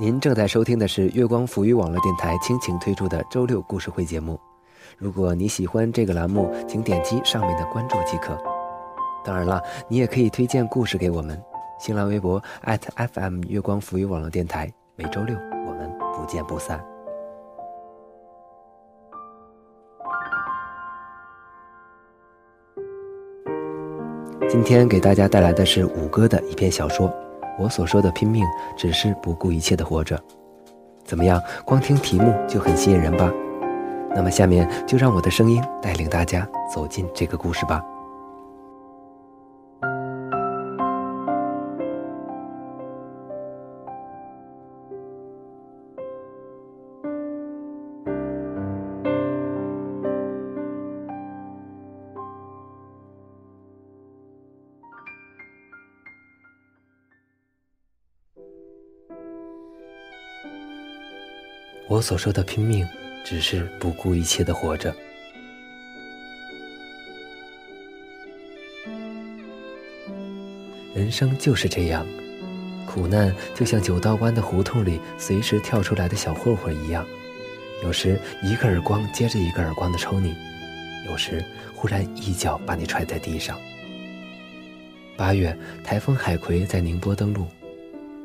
您正在收听的是月光浮语网络电台倾情推出的周六故事会节目。如果你喜欢这个栏目，请点击上面的关注即可。当然了，你也可以推荐故事给我们。新浪微博 @FM 月光浮语网络电台，每周六我们不见不散。今天给大家带来的是五哥的一篇小说。我所说的拼命，只是不顾一切的活着。怎么样？光听题目就很吸引人吧？那么下面就让我的声音带领大家走进这个故事吧。我所说的拼命，只是不顾一切的活着。人生就是这样，苦难就像九道弯的胡同里随时跳出来的小混混一样，有时一个耳光接着一个耳光的抽你，有时忽然一脚把你踹在地上。八月，台风海葵在宁波登陆，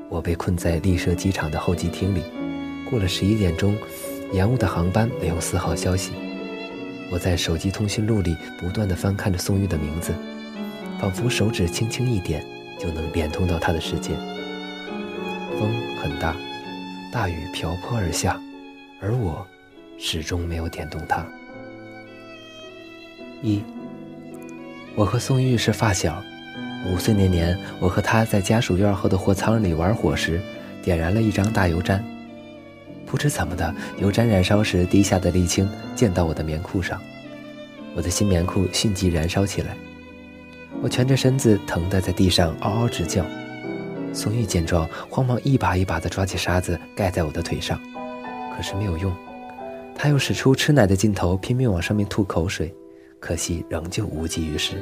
我被困在丽舍机场的候机厅里。过了十一点钟，延误的航班没有丝毫消息。我在手机通讯录里不断的翻看着宋玉的名字，仿佛手指轻轻一点就能连通到他的世界。风很大，大雨瓢泼而下，而我始终没有点动他。一，我和宋玉是发小。五岁那年，我和他在家属院后的货仓里玩火时，点燃了一张大油毡。不知怎么的，油毡燃烧时滴下的沥青溅到我的棉裤上，我的新棉裤迅即燃烧起来。我蜷着身子，疼得在地上嗷嗷直叫。宋玉见状，慌忙一把一把地抓起沙子盖在我的腿上，可是没有用。他又使出吃奶的劲头，拼命往上面吐口水，可惜仍旧无济于事。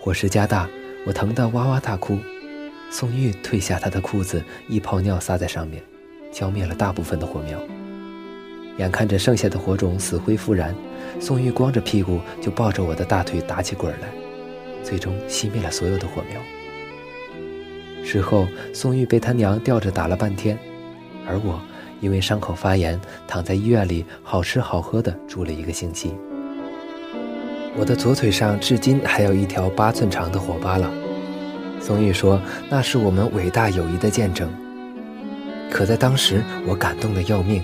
火势加大，我疼得哇哇大哭。宋玉褪下他的裤子，一泡尿撒在上面。浇灭了大部分的火苗，眼看着剩下的火种死灰复燃，宋玉光着屁股就抱着我的大腿打起滚来，最终熄灭了所有的火苗。事后，宋玉被他娘吊着打了半天，而我因为伤口发炎，躺在医院里好吃好喝的住了一个星期。我的左腿上至今还有一条八寸长的火疤了。宋玉说，那是我们伟大友谊的见证。可在当时，我感动的要命，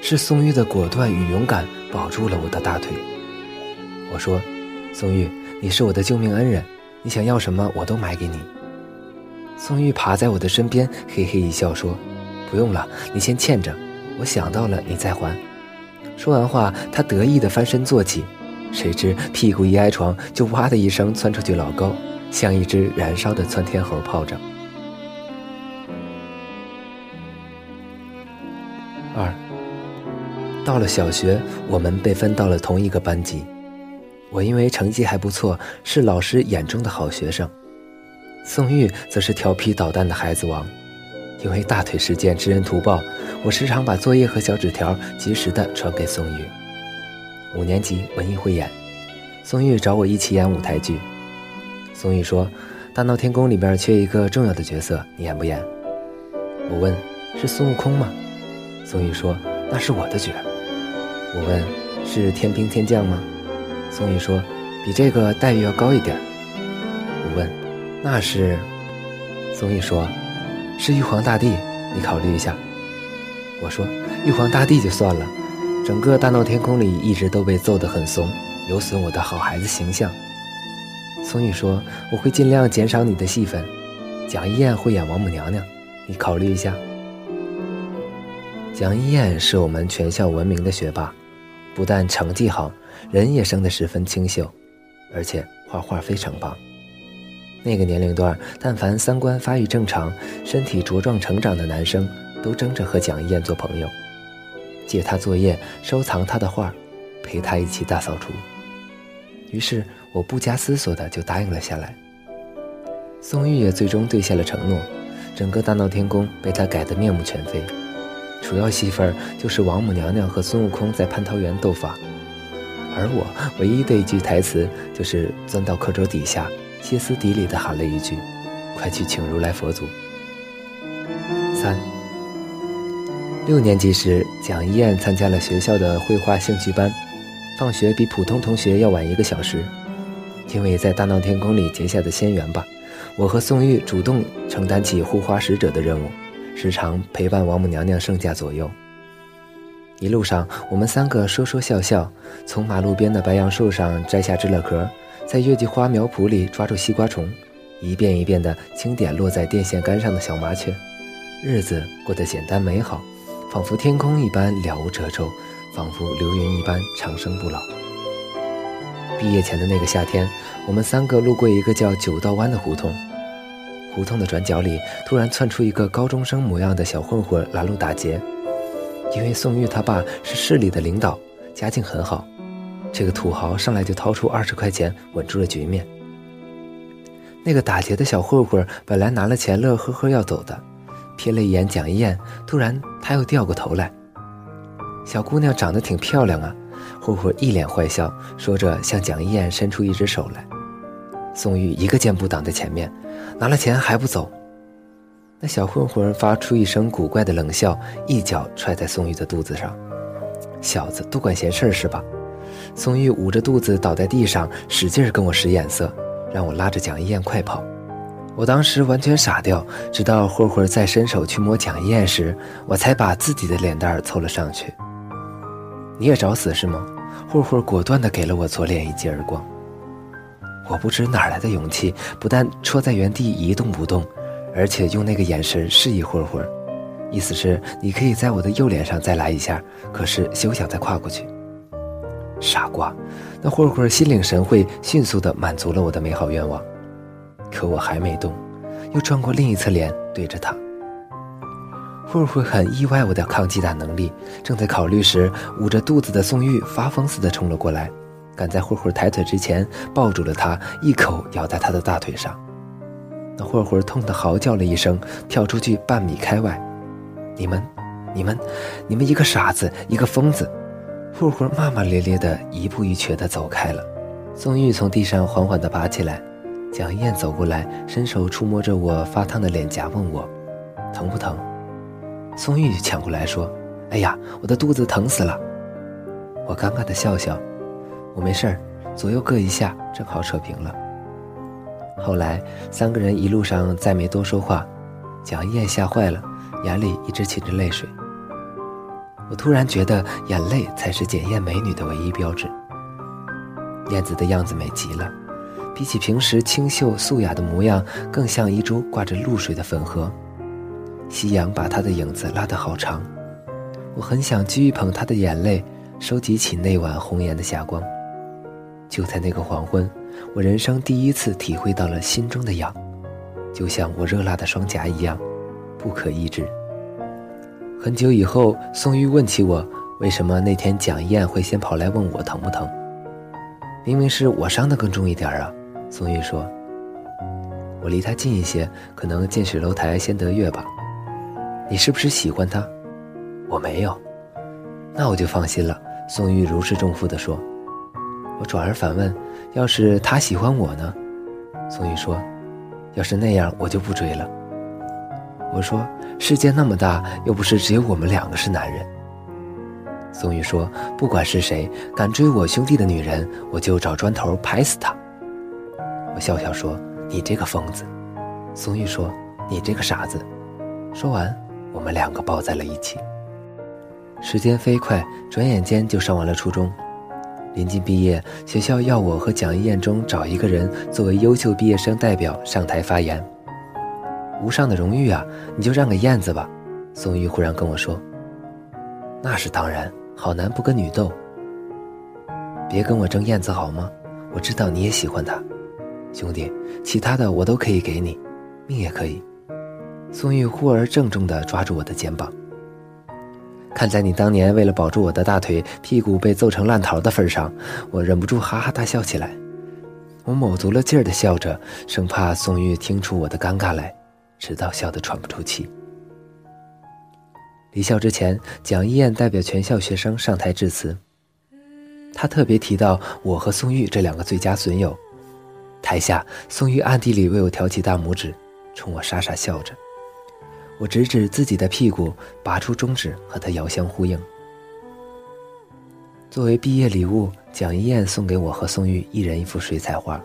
是宋玉的果断与勇敢保住了我的大腿。我说：“宋玉，你是我的救命恩人，你想要什么我都买给你。”宋玉爬在我的身边，嘿嘿一笑说：“不用了，你先欠着，我想到了你再还。”说完话，他得意地翻身坐起，谁知屁股一挨床，就哇的一声窜出去老高，像一只燃烧的窜天猴炮仗。到了小学，我们被分到了同一个班级。我因为成绩还不错，是老师眼中的好学生。宋玉则是调皮捣蛋的孩子王。因为大腿事件知恩图报，我时常把作业和小纸条及时的传给宋玉。五年级文艺汇演，宋玉找我一起演舞台剧。宋玉说：“大闹天宫里边缺一个重要的角色，你演不演？”我问：“是孙悟空吗？”宋玉说：“那是我的角。”我问：“是天兵天将吗？”宋玉说：“比这个待遇要高一点。”我问：“那是？”宋玉说：“是玉皇大帝，你考虑一下。”我说：“玉皇大帝就算了，整个大闹天宫里一直都被揍得很怂，有损我的好孩子形象。”宋玉说：“我会尽量减少你的戏份。蒋一燕会演王母娘娘，你考虑一下。”蒋一燕是我们全校闻名的学霸，不但成绩好，人也生得十分清秀，而且画画非常棒。那个年龄段，但凡三观发育正常、身体茁壮成长的男生，都争着和蒋一燕做朋友，借她作业，收藏她的画，陪她一起大扫除。于是，我不加思索的就答应了下来。宋玉也最终兑现了承诺，整个大闹天宫被他改得面目全非。主要戏份就是王母娘娘和孙悟空在蟠桃园斗法，而我唯一的一句台词就是钻到课桌底下，歇斯底里地喊了一句：“快去请如来佛祖。”三六年级时，蒋一燕参加了学校的绘画兴趣班，放学比普通同学要晚一个小时，因为在大闹天宫里结下的仙缘吧，我和宋玉主动承担起护花使者的任务。时常陪伴王母娘娘圣驾左右。一路上，我们三个说说笑笑，从马路边的白杨树上摘下知了壳，在月季花苗圃里抓住西瓜虫，一遍一遍地清点落在电线杆上的小麻雀。日子过得简单美好，仿佛天空一般了无褶皱，仿佛流云一般长生不老。毕业前的那个夏天，我们三个路过一个叫九道湾的胡同。胡同的转角里，突然窜出一个高中生模样的小混混拦路打劫。因为宋玉他爸是市里的领导，家境很好，这个土豪上来就掏出二十块钱稳住了局面。那个打劫的小混混本来拿了钱乐呵呵要走的，瞥了一眼蒋一燕，突然他又掉过头来。小姑娘长得挺漂亮啊，混混一脸坏笑，说着向蒋一燕伸出一只手来。宋玉一个箭步挡在前面。拿了钱还不走，那小混混发出一声古怪的冷笑，一脚踹在宋玉的肚子上。小子，多管闲事是吧？宋玉捂着肚子倒在地上，使劲跟我使眼色，让我拉着蒋一燕快跑。我当时完全傻掉，直到混混再伸手去摸蒋一燕时，我才把自己的脸蛋凑了上去。你也找死是吗？混混果断地给了我左脸一记耳光。我不知哪来的勇气，不但戳在原地一动不动，而且用那个眼神示意混混，意思是你可以在我的右脸上再来一下，可是休想再跨过去。傻瓜，那混混心领神会，迅速地满足了我的美好愿望。可我还没动，又转过另一侧脸对着他。混混很意外我的抗击打能力，正在考虑时，捂着肚子的宋玉发疯似的冲了过来。赶在混混抬腿之前，抱住了他，一口咬在他的大腿上。那混混痛得嚎叫了一声，跳出去半米开外。你们，你们，你们一个傻子，一个疯子！混混骂骂咧咧的，一步一瘸的走开了。宋玉从地上缓缓的爬起来，蒋燕走过来，伸手触摸着我发烫的脸颊，问我疼不疼。宋玉抢过来说：“哎呀，我的肚子疼死了。”我尴尬的笑笑。我没事儿，左右各一下，正好扯平了。后来三个人一路上再没多说话，蒋燕吓坏了，眼里一直噙着泪水。我突然觉得眼泪才是检验美女的唯一标志。燕子的样子美极了，比起平时清秀素雅的模样，更像一株挂着露水的粉荷。夕阳把她的影子拉得好长，我很想掬一捧她的眼泪，收集起那晚红颜的霞光。就在那个黄昏，我人生第一次体会到了心中的痒，就像我热辣的双颊一样，不可抑制。很久以后，宋玉问起我，为什么那天蒋燕会先跑来问我疼不疼？明明是我伤的更重一点啊！宋玉说：“我离他近一些，可能近水楼台先得月吧。你是不是喜欢他？我没有，那我就放心了。”宋玉如释重负地说。我转而反问：“要是他喜欢我呢？”宋玉说：“要是那样，我就不追了。”我说：“世界那么大，又不是只有我们两个是男人。”宋玉说：“不管是谁敢追我兄弟的女人，我就找砖头拍死他。”我笑笑说：“你这个疯子。”宋玉说：“你这个傻子。”说完，我们两个抱在了一起。时间飞快，转眼间就上完了初中。临近毕业，学校要我和蒋一燕中找一个人作为优秀毕业生代表上台发言。无上的荣誉啊，你就让给燕子吧。宋玉忽然跟我说：“那是当然，好男不跟女斗。别跟我争燕子好吗？我知道你也喜欢她，兄弟，其他的我都可以给你，命也可以。”宋玉忽而郑重地抓住我的肩膀。看在你当年为了保住我的大腿，屁股被揍成烂桃的份上，我忍不住哈哈大笑起来。我卯足了劲儿地笑着，生怕宋玉听出我的尴尬来，直到笑得喘不出气。离校之前，蒋一燕代表全校学生上台致辞。他特别提到我和宋玉这两个最佳损友。台下，宋玉暗地里为我挑起大拇指，冲我傻傻笑着。我指指自己的屁股，拔出中指和他遥相呼应。作为毕业礼物，蒋一燕送给我和宋玉一人一幅水彩画。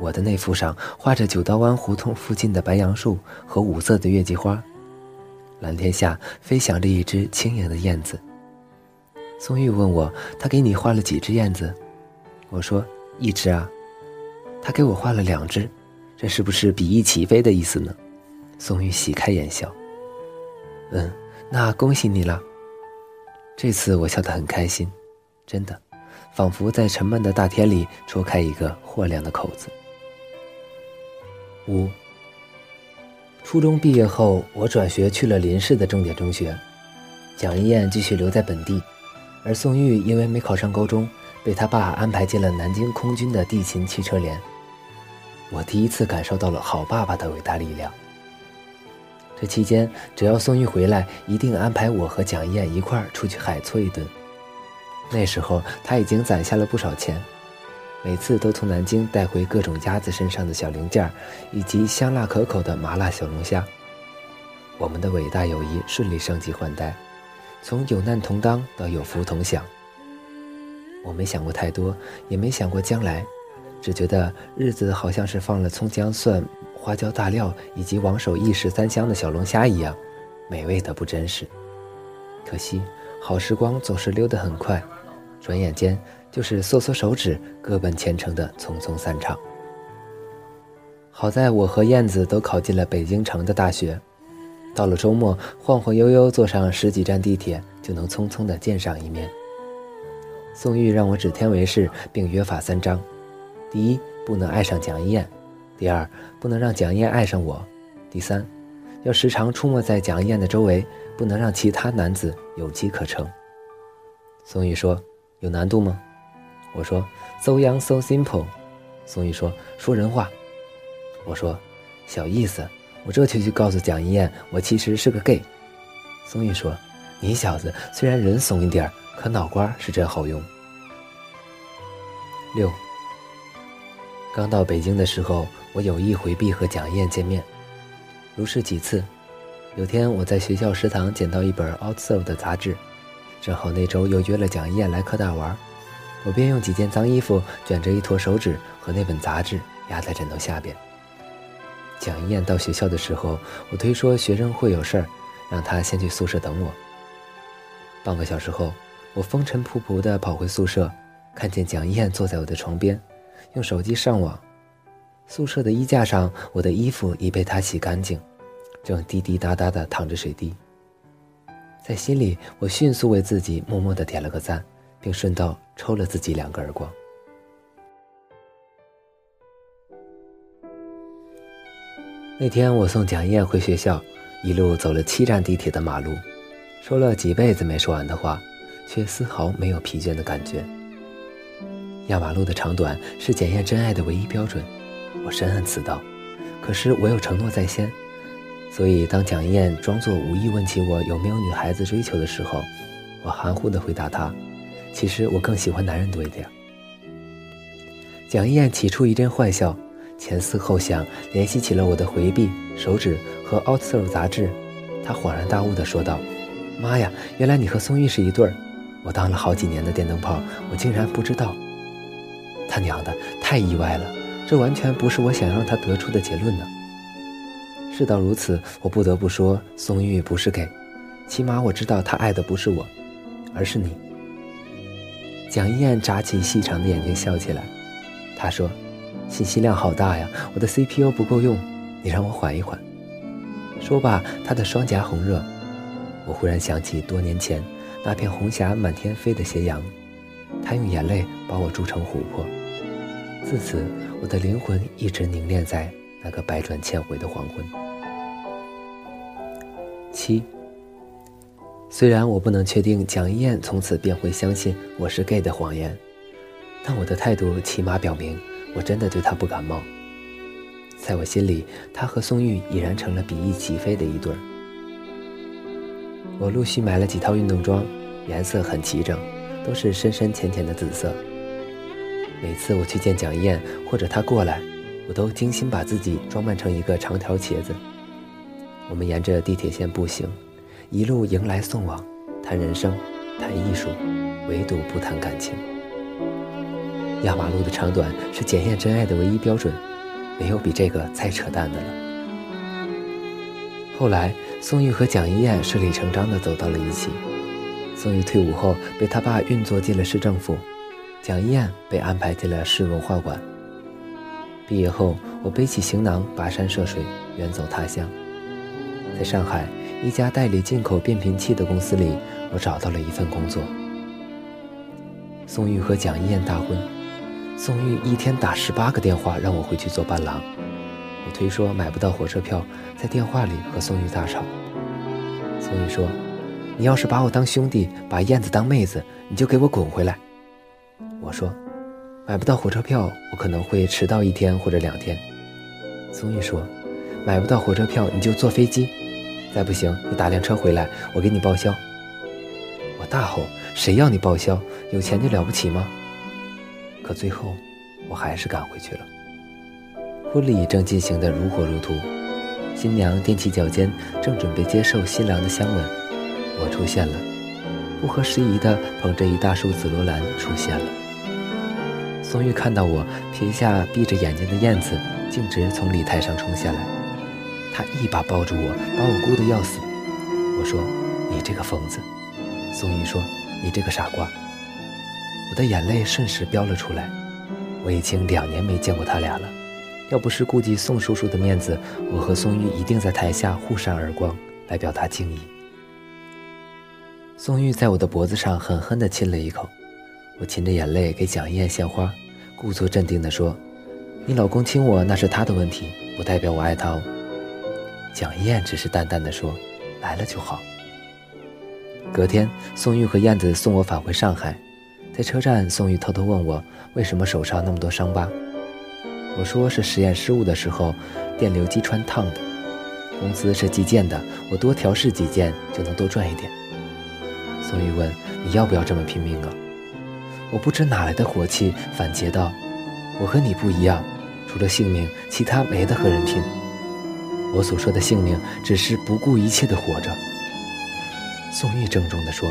我的那幅上画着九道湾胡同附近的白杨树和五色的月季花。蓝天下飞翔着一只轻盈的燕子。宋玉问我：“他给你画了几只燕子？”我说：“一只啊。”他给我画了两只，这是不是比翼齐飞的意思呢？宋玉喜开颜笑：“嗯，那恭喜你了。”这次我笑得很开心，真的，仿佛在沉闷的大天里戳开一个豁亮的口子。五。初中毕业后，我转学去了邻市的重点中学，蒋一燕继续留在本地，而宋玉因为没考上高中，被他爸安排进了南京空军的地勤汽车连。我第一次感受到了好爸爸的伟大力量。这期间，只要宋玉回来，一定安排我和蒋燕一块儿出去海搓一顿。那时候他已经攒下了不少钱。每次都从南京带回各种鸭子身上的小零件，以及香辣可口的麻辣小龙虾。我们的伟大友谊顺利升级换代，从有难同当到有福同享。我没想过太多，也没想过将来，只觉得日子好像是放了葱姜蒜、花椒大料以及王守义十三香的小龙虾一样，美味的不真实。可惜好时光总是溜得很快，转眼间。就是缩缩手指，各奔前程的匆匆散场。好在我和燕子都考进了北京城的大学，到了周末，晃晃悠悠坐上十几站地铁，就能匆匆的见上一面。宋玉让我指天为誓，并约法三章：第一，不能爱上蒋一燕；第二，不能让蒋燕爱上我；第三，要时常出没在蒋燕的周围，不能让其他男子有机可乘。宋玉说：“有难度吗？”我说，so young so simple。宋玉说，说人话。我说，小意思。我这就去告诉蒋燕，我其实是个 gay。宋玉说，你小子虽然人怂一点可脑瓜是真好用。六。刚到北京的时候，我有意回避和蒋一燕见面，如是几次。有天我在学校食堂捡到一本《Outserve》的杂志，正好那周又约了蒋一燕来科大玩。我便用几件脏衣服卷着一坨手纸和那本杂志压在枕头下边。蒋一燕到学校的时候，我推说学生会有事儿，让她先去宿舍等我。半个小时后，我风尘仆仆地跑回宿舍，看见蒋一燕坐在我的床边，用手机上网。宿舍的衣架上，我的衣服已被他洗干净，正滴滴答答的淌着水滴。在心里，我迅速为自己默默的点了个赞。并顺道抽了自己两个耳光。那天我送蒋燕回学校，一路走了七站地铁的马路，说了几辈子没说完的话，却丝毫没有疲倦的感觉。压马路的长短是检验真爱的唯一标准，我深谙此道。可是我有承诺在先，所以当蒋燕装作无意问起我有没有女孩子追求的时候，我含糊的回答她。其实我更喜欢男人多一点。蒋燕起初一阵坏笑，前思后想，联系起了我的回避、手指和《Outserve》杂志，她恍然大悟地说道：“妈呀，原来你和宋玉是一对儿！我当了好几年的电灯泡，我竟然不知道。他娘的，太意外了！这完全不是我想让他得出的结论呢。事到如此，我不得不说，宋玉不是 gay，起码我知道他爱的不是我，而是你。”蒋一燕眨起细长的眼睛，笑起来。她说：“信息量好大呀，我的 CPU 不够用，你让我缓一缓。”说罢，她的双颊红热。我忽然想起多年前那片红霞满天飞的斜阳，她用眼泪把我铸成琥珀。自此，我的灵魂一直凝练在那个百转千回的黄昏。七。虽然我不能确定蒋一燕从此便会相信我是 gay 的谎言，但我的态度起码表明我真的对她不感冒。在我心里，他和宋玉已然成了比翼齐飞的一对儿。我陆续买了几套运动装，颜色很齐整，都是深深浅浅的紫色。每次我去见蒋燕或者她过来，我都精心把自己装扮成一个长条茄子。我们沿着地铁线步行，一路迎来送往，谈人生，谈艺术，唯独不谈感情。压马路的长短是检验真爱的唯一标准。没有比这个再扯淡的了。后来，宋玉和蒋一燕顺理成章地走到了一起。宋玉退伍后被他爸运作进了市政府，蒋一燕被安排进了市文化馆。毕业后，我背起行囊，跋山涉水，远走他乡。在上海一家代理进口变频器的公司里，我找到了一份工作。宋玉和蒋一燕大婚。宋玉一天打十八个电话让我回去做伴郎，我推说买不到火车票，在电话里和宋玉大吵。宋玉说：“你要是把我当兄弟，把燕子当妹子，你就给我滚回来。”我说：“买不到火车票，我可能会迟到一天或者两天。”宋玉说：“买不到火车票，你就坐飞机，再不行你打辆车回来，我给你报销。”我大吼：“谁要你报销？有钱就了不起吗？”可最后，我还是赶回去了。婚礼正进行的如火如荼，新娘踮起脚尖，正准备接受新郎的香吻，我出现了，不合时宜的捧着一大束紫罗兰出现了。宋玉看到我，撇下闭着眼睛的燕子，径直从礼台上冲下来，他一把抱住我，把我箍得要死。我说：“你这个疯子。”宋玉说：“你这个傻瓜。”我的眼泪瞬时飙了出来。我已经两年没见过他俩了，要不是顾及宋叔叔的面子，我和宋玉一定在台下互扇耳光来表达敬意。宋玉在我的脖子上狠狠地亲了一口，我噙着眼泪给蒋燕献花，故作镇定地说：“你老公亲我那是他的问题，不代表我爱他哦。”蒋燕只是淡淡的说：“来了就好。”隔天，宋玉和燕子送我返回上海。在车站，宋玉偷偷问我为什么手上那么多伤疤。我说是实验失误的时候，电流击穿烫的。公司是计件的，我多调试几件就能多赚一点。宋玉问你要不要这么拼命啊？我不知哪来的火气，反诘道：“我和你不一样，除了性命，其他没得和人拼。我所说的性命，只是不顾一切的活着。”宋玉郑重地说：“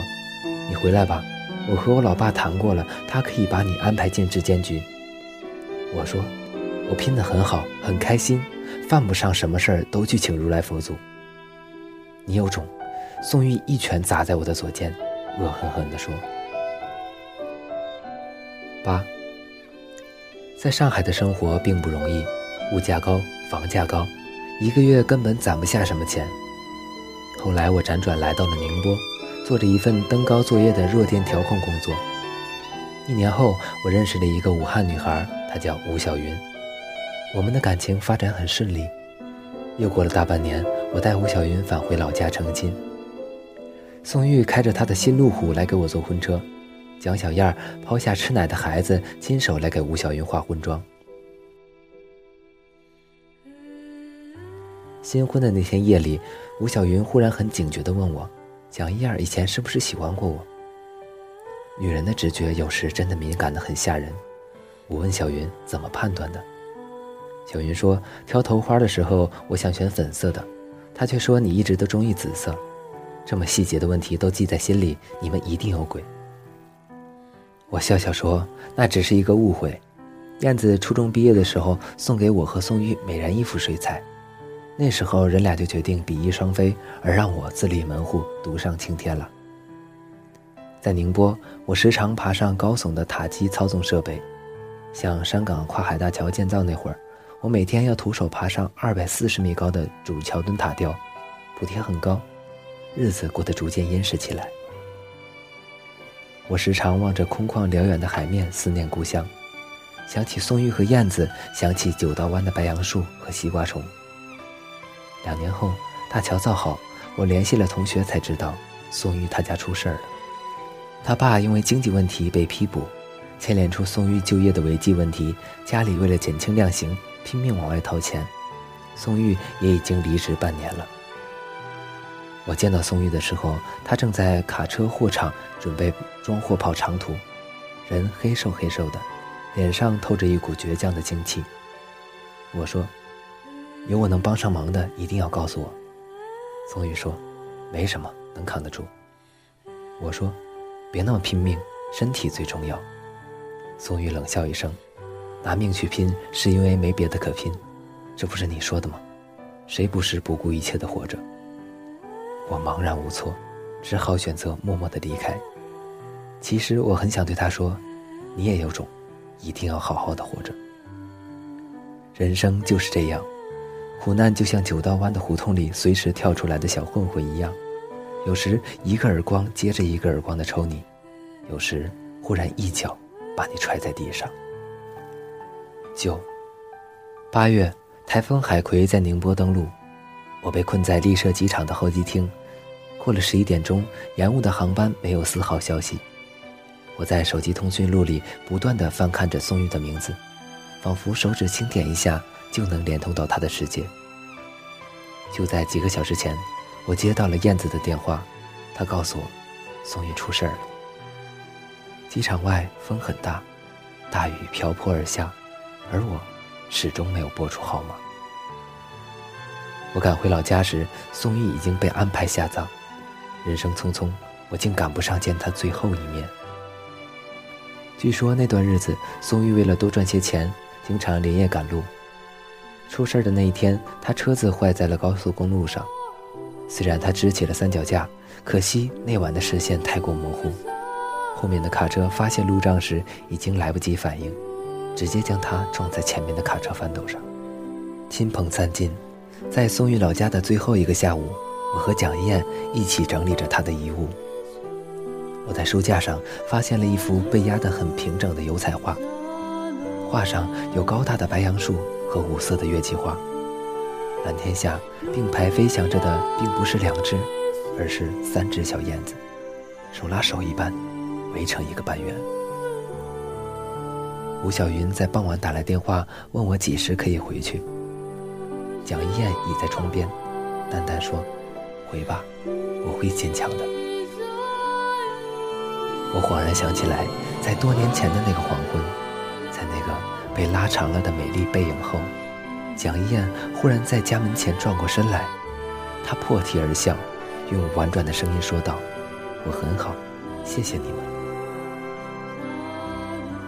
你回来吧。”我和我老爸谈过了，他可以把你安排进质监局。我说，我拼得很好，很开心，犯不上什么事儿都去请如来佛祖。你有种！宋玉一拳砸在我的左肩，恶狠狠地说：“八，在上海的生活并不容易，物价高，房价高，一个月根本攒不下什么钱。后来我辗转来到了宁波。”做着一份登高作业的弱电调控工作。一年后，我认识了一个武汉女孩，她叫吴小云。我们的感情发展很顺利。又过了大半年，我带吴小云返回老家成亲。宋玉开着他的新路虎来给我做婚车，蒋小燕抛下吃奶的孩子，亲手来给吴小云化婚妆。新婚的那天夜里，吴小云忽然很警觉地问我。蒋一燕以前是不是喜欢过我？女人的直觉有时真的敏感的很吓人。我问小云怎么判断的，小云说挑头花的时候我想选粉色的，她却说你一直都中意紫色。这么细节的问题都记在心里，你们一定有鬼。我笑笑说那只是一个误会。燕子初中毕业的时候送给我和宋玉每人一幅水彩。那时候，人俩就决定比翼双飞，而让我自立门户，独上青天了。在宁波，我时常爬上高耸的塔基操纵设备，像山港跨海大桥建造那会儿，我每天要徒手爬上二百四十米高的主桥墩塔吊，补贴很高，日子过得逐渐殷实起来。我时常望着空旷辽远的海面，思念故乡，想起宋玉和燕子，想起九道湾的白杨树和西瓜虫。两年后，大桥造好，我联系了同学，才知道宋玉他家出事儿了。他爸因为经济问题被批捕，牵连出宋玉就业的违纪问题。家里为了减轻量刑，拼命往外掏钱，宋玉也已经离职半年了。我见到宋玉的时候，他正在卡车货场准备装货跑长途，人黑瘦黑瘦的，脸上透着一股倔强的精气。我说：“有我能帮上忙的，一定要告诉我。”宋玉说：“没什么，能扛得住。”我说：“别那么拼命，身体最重要。”宋玉冷笑一声：“拿命去拼，是因为没别的可拼，这不是你说的吗？谁不是不顾一切的活着？”我茫然无措，只好选择默默的离开。其实我很想对他说：“你也有种，一定要好好的活着。”人生就是这样，苦难就像九道湾的胡同里随时跳出来的小混混一样，有时一个耳光接着一个耳光的抽你，有时忽然一脚把你踹在地上。九八月，台风海葵在宁波登陆，我被困在丽舍机场的候机厅。过了十一点钟，延误的航班没有丝毫消息。我在手机通讯录里不断地翻看着宋玉的名字。仿佛手指轻点一下就能连通到他的世界。就在几个小时前，我接到了燕子的电话，她告诉我，宋玉出事儿了。机场外风很大，大雨瓢泼而下，而我始终没有拨出号码。我赶回老家时，宋玉已经被安排下葬。人生匆匆，我竟赶不上见他最后一面。据说那段日子，宋玉为了多赚些钱。经常连夜赶路。出事的那一天，他车子坏在了高速公路上。虽然他支起了三脚架，可惜那晚的视线太过模糊。后面的卡车发现路障时，已经来不及反应，直接将他撞在前面的卡车翻斗上。亲朋散尽，在宋玉老家的最后一个下午，我和蒋燕一起整理着他的遗物。我在书架上发现了一幅被压得很平整的油彩画。画上有高大的白杨树和五色的月季花，蓝天下并排飞翔着的并不是两只，而是三只小燕子，手拉手一般，围成一个半圆。吴小云在傍晚打来电话，问我几时可以回去。蒋一燕倚在窗边，淡淡说：“回吧，我会坚强的。”我恍然想起来，在多年前的那个黄昏。在那个被拉长了的美丽背影后，蒋一燕忽然在家门前转过身来，她破涕而笑，用婉转的声音说道：“我很好，谢谢你们。”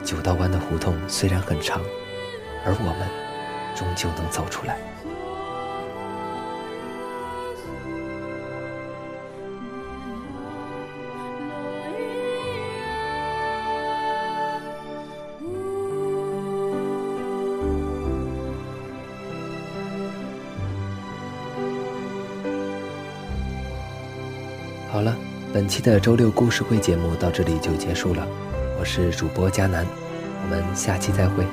九道湾的胡同虽然很长，而我们终究能走出来。好了，本期的周六故事会节目到这里就结束了。我是主播佳楠，我们下期再会。